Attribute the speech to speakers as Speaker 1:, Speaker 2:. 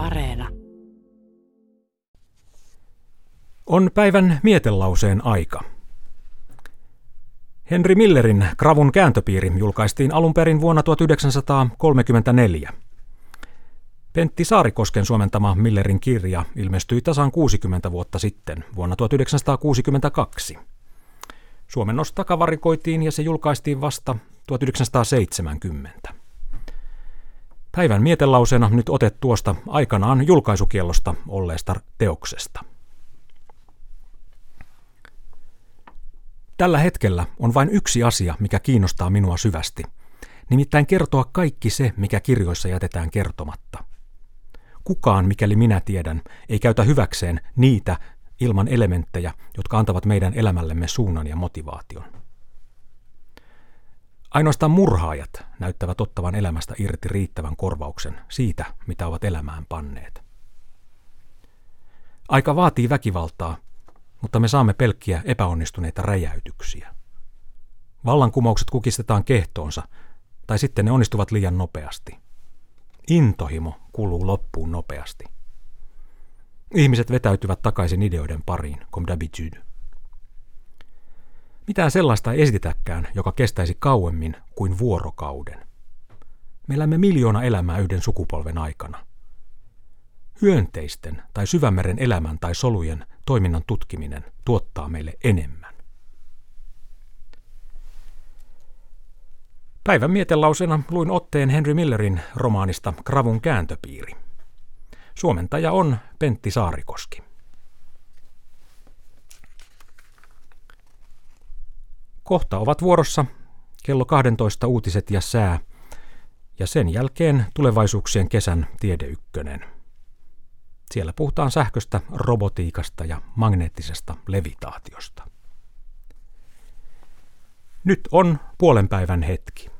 Speaker 1: Areena.
Speaker 2: On päivän mietelauseen aika. Henry Millerin Kravun kääntöpiiri julkaistiin alun perin vuonna 1934. Pentti Saarikosken suomentama Millerin kirja ilmestyi tasan 60 vuotta sitten, vuonna 1962. Suomennos takavarikoitiin ja se julkaistiin vasta 1970. Päivän mietelauseena nyt otet tuosta aikanaan julkaisukiellosta olleesta teoksesta. Tällä hetkellä on vain yksi asia, mikä kiinnostaa minua syvästi. Nimittäin kertoa kaikki se, mikä kirjoissa jätetään kertomatta. Kukaan, mikäli minä tiedän, ei käytä hyväkseen niitä ilman elementtejä, jotka antavat meidän elämällemme suunnan ja motivaation. Ainoastaan murhaajat näyttävät ottavan elämästä irti riittävän korvauksen siitä, mitä ovat elämään panneet. Aika vaatii väkivaltaa, mutta me saamme pelkkiä epäonnistuneita räjäytyksiä. Vallankumoukset kukistetaan kehtoonsa, tai sitten ne onnistuvat liian nopeasti. Intohimo kuluu loppuun nopeasti. Ihmiset vetäytyvät takaisin ideoiden pariin, comme d'habitude. Mitään sellaista ei esitetäkään, joka kestäisi kauemmin kuin vuorokauden. Me elämme miljoona elämää yhden sukupolven aikana. Hyönteisten tai syvämeren elämän tai solujen toiminnan tutkiminen tuottaa meille enemmän. Päivän mietelausena luin otteen Henry Millerin romaanista Kravun kääntöpiiri. Suomentaja on Pentti Saarikoski. Kohta ovat vuorossa kello 12 uutiset ja sää, ja sen jälkeen tulevaisuuksien kesän tiedeykkönen. Siellä puhutaan sähköstä, robotiikasta ja magneettisesta levitaatiosta. Nyt on puolen päivän hetki.